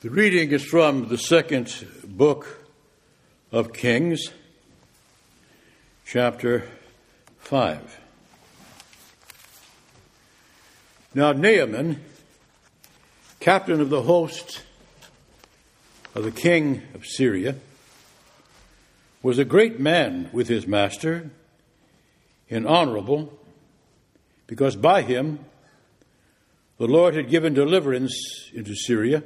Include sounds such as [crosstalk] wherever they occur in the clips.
The reading is from the second book of Kings, chapter 5. Now, Naaman, captain of the host of the king of Syria, was a great man with his master and honorable, because by him the Lord had given deliverance into Syria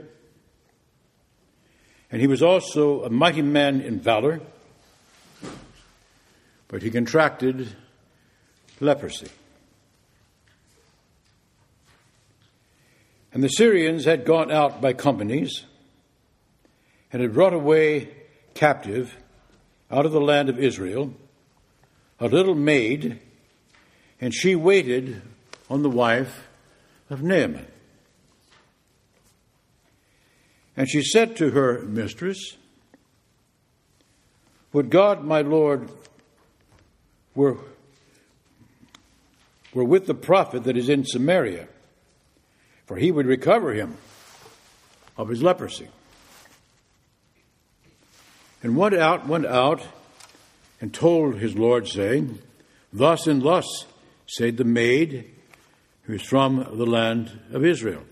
and he was also a mighty man in valor, but he contracted leprosy. And the Syrians had gone out by companies and had brought away captive out of the land of Israel a little maid, and she waited on the wife of Naaman. And she said to her mistress, Would God, my Lord, were, were with the prophet that is in Samaria, for he would recover him of his leprosy. And went out, went out, and told his Lord, saying, Thus and thus said the maid who is from the land of Israel.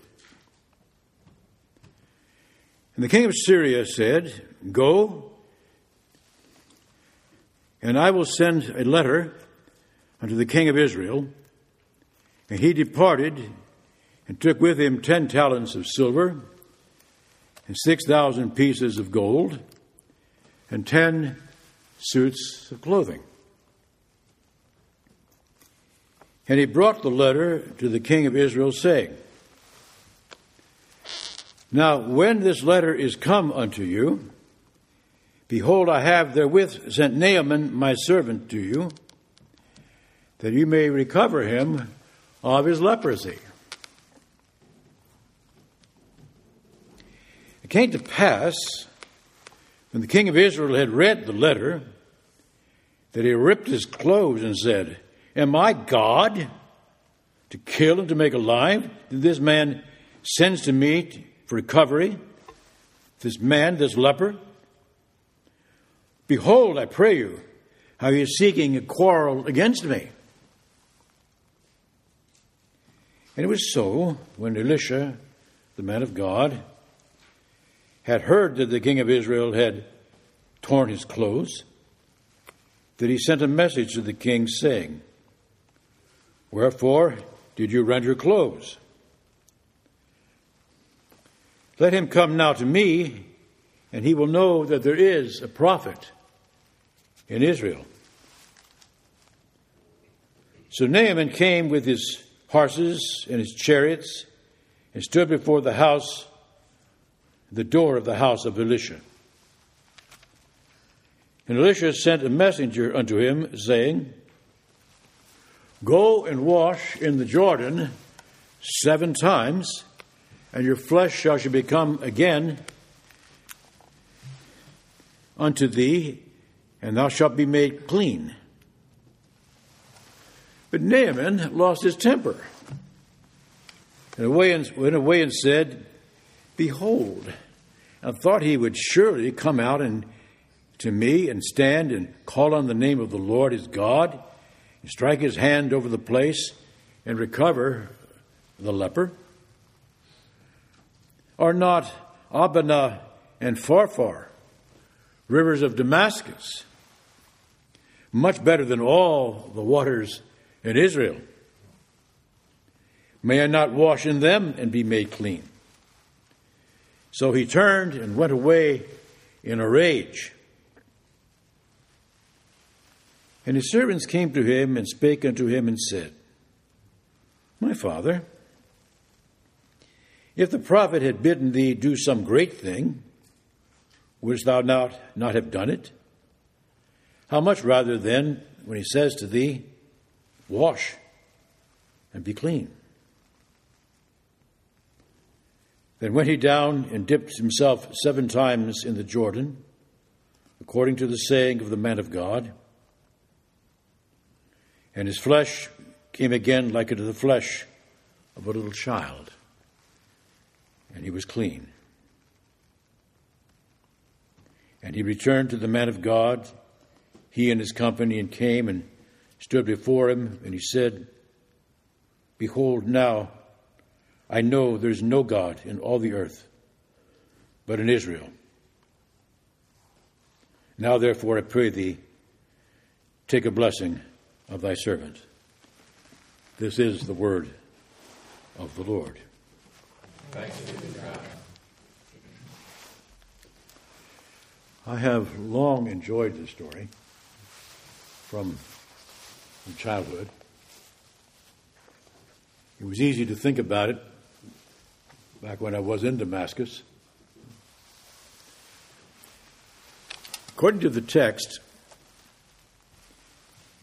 And the king of Syria said, Go, and I will send a letter unto the king of Israel. And he departed and took with him ten talents of silver and six thousand pieces of gold and ten suits of clothing. And he brought the letter to the king of Israel, saying, now, when this letter is come unto you, behold, I have therewith sent Naaman my servant to you, that you may recover him of his leprosy. It came to pass, when the king of Israel had read the letter, that he ripped his clothes and said, Am I God to kill and to make alive? Did this man sends to me for recovery, this man, this leper. Behold, I pray you, how he is seeking a quarrel against me. And it was so when Elisha, the man of God, had heard that the king of Israel had torn his clothes, that he sent a message to the king saying, Wherefore did you rend your clothes? Let him come now to me, and he will know that there is a prophet in Israel. So Naaman came with his horses and his chariots and stood before the house, the door of the house of Elisha. And Elisha sent a messenger unto him, saying, Go and wash in the Jordan seven times and your flesh shall become again unto thee, and thou shalt be made clean. But Naaman lost his temper and went away and said, Behold, I thought he would surely come out and to me and stand and call on the name of the Lord his God, and strike his hand over the place and recover the leper. Are not Abana and Pharpar, rivers of Damascus, much better than all the waters in Israel? May I not wash in them and be made clean? So he turned and went away in a rage. And his servants came to him and spake unto him and said, My father, if the prophet had bidden thee do some great thing, wouldst thou not, not have done it? How much rather then, when he says to thee, Wash and be clean? Then went he down and dipped himself seven times in the Jordan, according to the saying of the man of God. And his flesh came again like unto the flesh of a little child he was clean. And he returned to the man of God, he and his company, and came and stood before him, and he said, Behold, now I know there is no God in all the earth but in Israel. Now, therefore, I pray thee, take a blessing of thy servant. This is the word of the Lord. I have long enjoyed this story from, from childhood. It was easy to think about it back when I was in Damascus. According to the text,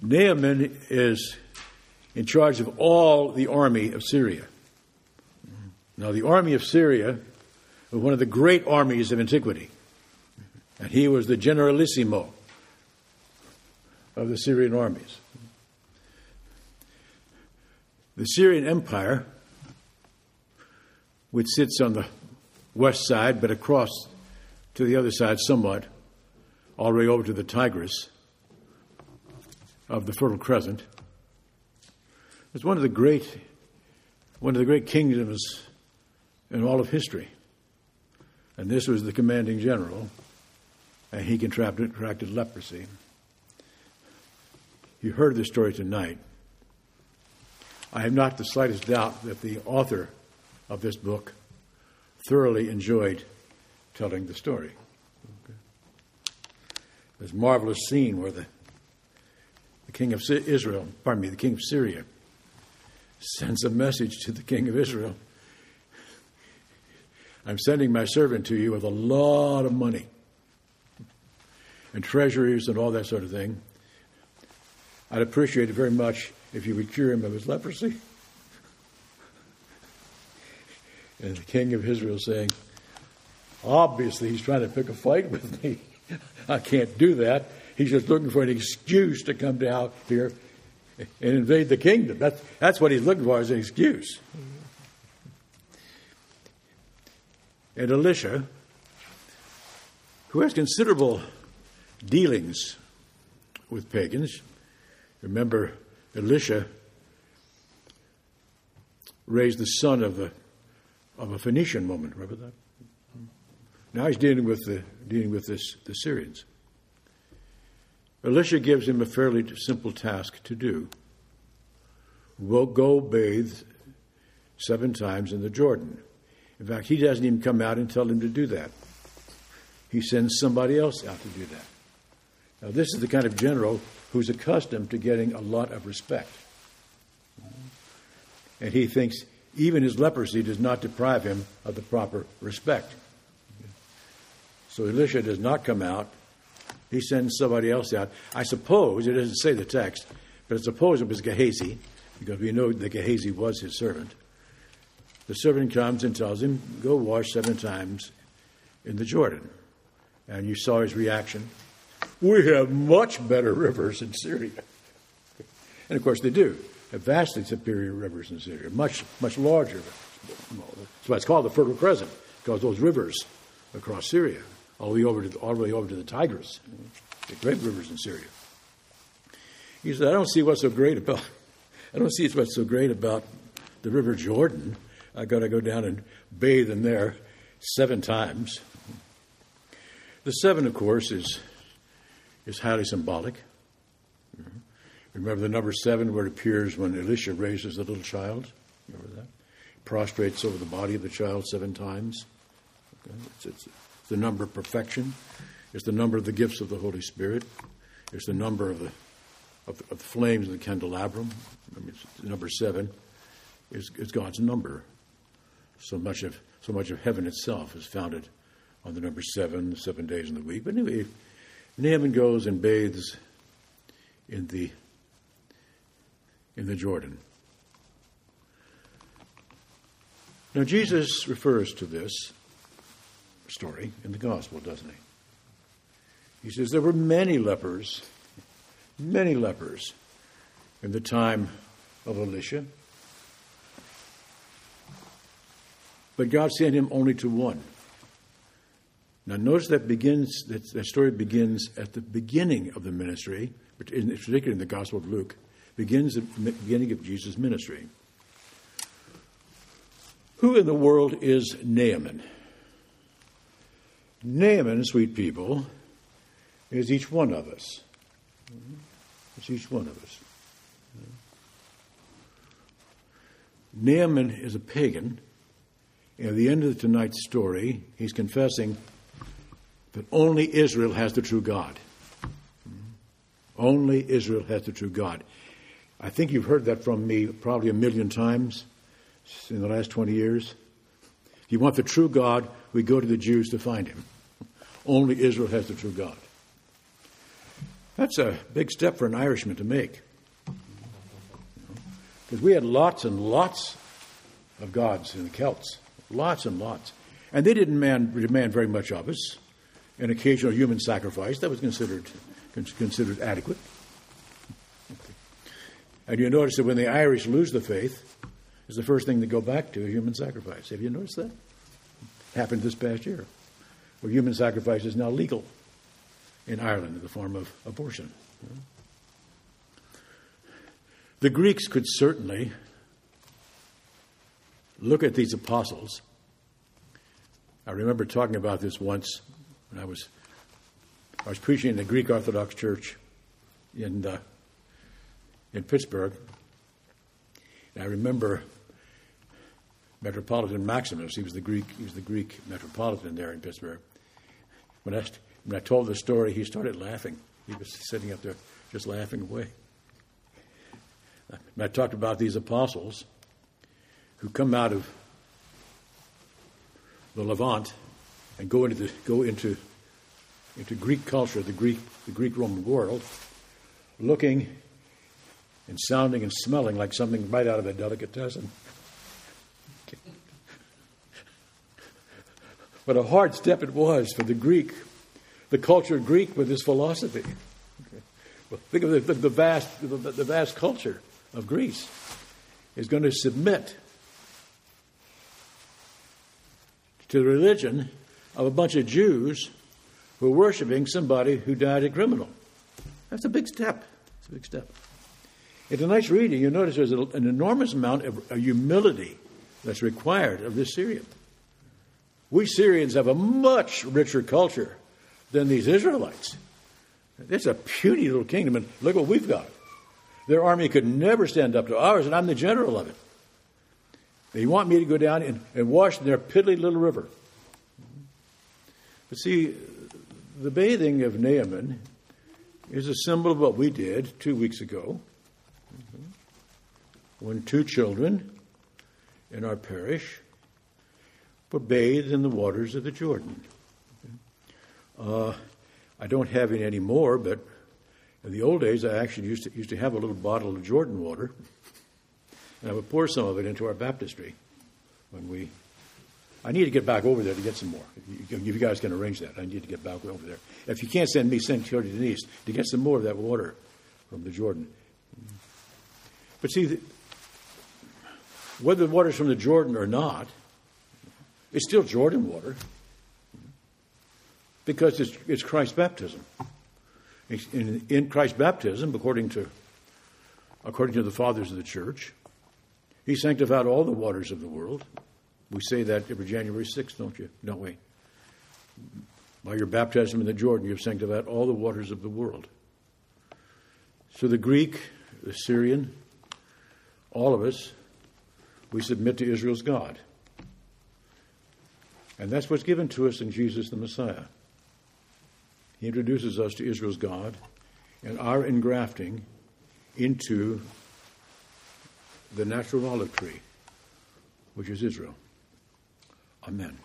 Naaman is in charge of all the army of Syria. Now, the army of Syria was one of the great armies of antiquity, and he was the generalissimo of the Syrian armies. The Syrian Empire, which sits on the west side but across to the other side somewhat, all the way over to the Tigris of the Fertile Crescent, was one of the great, one of the great kingdoms in all of history. And this was the commanding general, and he contracted, contracted leprosy. You heard the story tonight. I have not the slightest doubt that the author of this book thoroughly enjoyed telling the story. Okay. This marvelous scene where the, the king of Israel, pardon me, the king of Syria, sends a message to the king of Israel I'm sending my servant to you with a lot of money and treasuries and all that sort of thing. I'd appreciate it very much if you would cure him of his leprosy. [laughs] And the king of Israel saying, Obviously, he's trying to pick a fight with me. [laughs] I can't do that. He's just looking for an excuse to come down here and invade the kingdom. That's, that's what he's looking for, is an excuse. And Elisha, who has considerable dealings with pagans, remember Elisha raised the son of a, of a Phoenician woman. Remember that? Now he's dealing with the, dealing with this, the Syrians. Elisha gives him a fairly simple task to do. We'll go bathe seven times in the Jordan. In fact, he doesn't even come out and tell him to do that. He sends somebody else out to do that. Now, this is the kind of general who's accustomed to getting a lot of respect. And he thinks even his leprosy does not deprive him of the proper respect. So Elisha does not come out. He sends somebody else out. I suppose, it doesn't say the text, but I suppose it was Gehazi, because we know that Gehazi was his servant. The servant comes and tells him, Go wash seven times in the Jordan. And you saw his reaction. We have much better rivers in Syria. And of course, they do. Have vastly superior rivers in Syria, much, much larger. That's why it's called the Fertile Crescent, because those rivers across Syria all the way over to the, all the way over to the Tigris. The great rivers in Syria. He said, I don't see what's so great about I don't see what's so great about the River Jordan. I got to go down and bathe in there seven times. The seven, of course, is is highly symbolic. Remember the number seven where it appears when Elisha raises the little child? Remember that? Prostrates over the body of the child seven times. Okay? It's, it's, the number of perfection. It's the number of the gifts of the Holy Spirit. It's the number of the of, of flames in the candelabrum. I mean, number seven is, is God's number. So much of so much of heaven itself is founded on the number seven, seven days in the week. But anyway, Naaman goes and bathes in the in the Jordan. Now Jesus refers to this story in the gospel, doesn't he? He says there were many lepers, many lepers in the time of Elisha. But God sent him only to one. Now, notice that begins that, that story begins at the beginning of the ministry, which is particularly in the Gospel of Luke, begins at the beginning of Jesus' ministry. Who in the world is Naaman? Naaman, sweet people, is each one of us. It's each one of us. Naaman is a pagan. At the end of tonight's story, he's confessing that only Israel has the true God. Only Israel has the true God. I think you've heard that from me probably a million times in the last 20 years. If you want the true God, we go to the Jews to find him. Only Israel has the true God. That's a big step for an Irishman to make. Because we had lots and lots of gods in the Celts. Lots and lots. And they didn't demand, demand very much of us. An occasional human sacrifice that was considered, considered adequate. And you notice that when the Irish lose the faith, is the first thing they go back to a human sacrifice. Have you noticed that? Happened this past year, where human sacrifice is now legal in Ireland in the form of abortion. The Greeks could certainly look at these apostles. I remember talking about this once when I was I was preaching in the Greek Orthodox Church in uh, in Pittsburgh. And I remember Metropolitan Maximos. He was the Greek. He was the Greek metropolitan there in Pittsburgh. When I, when I told the story, he started laughing. He was sitting up there just laughing away. I talked about these apostles who come out of the Levant and go into the, go into into Greek culture, the Greek the Greek Roman world, looking and sounding and smelling like something right out of a delicatessen. What a hard step it was for the Greek, the cultured Greek with his philosophy. Well, think of the, the, the vast, the, the vast culture of Greece is going to submit to the religion of a bunch of Jews who are worshiping somebody who died a criminal. That's a big step. It's a big step. In tonight's reading, you notice there's an enormous amount of humility that's required of this Syrian. We Syrians have a much richer culture than these Israelites. It's a puny little kingdom, and look what we've got. Their army could never stand up to ours, and I'm the general of it. They want me to go down and, and wash in their piddly little river. But see, the bathing of Naaman is a symbol of what we did two weeks ago when two children in our parish were bathed in the waters of the Jordan. Uh, I don't have any anymore, but in the old days, I actually used to, used to have a little bottle of Jordan water, and I would pour some of it into our baptistry when we. I need to get back over there to get some more. If you guys can arrange that, I need to get back over there. If you can't send me, send Jody Denise to get some more of that water from the Jordan. But see, whether the water's from the Jordan or not, it's still Jordan water because it's, it's Christ's baptism. In, in Christ's baptism, according to, according to the fathers of the church, he sanctified all the waters of the world. We say that every January 6th, don't you? Don't we? By your baptism in the Jordan, you've sanctified all the waters of the world. So the Greek, the Syrian, all of us, we submit to Israel's God. And that's what's given to us in Jesus the Messiah. He introduces us to Israel's God and our engrafting into the natural olive tree, which is Israel. Amen.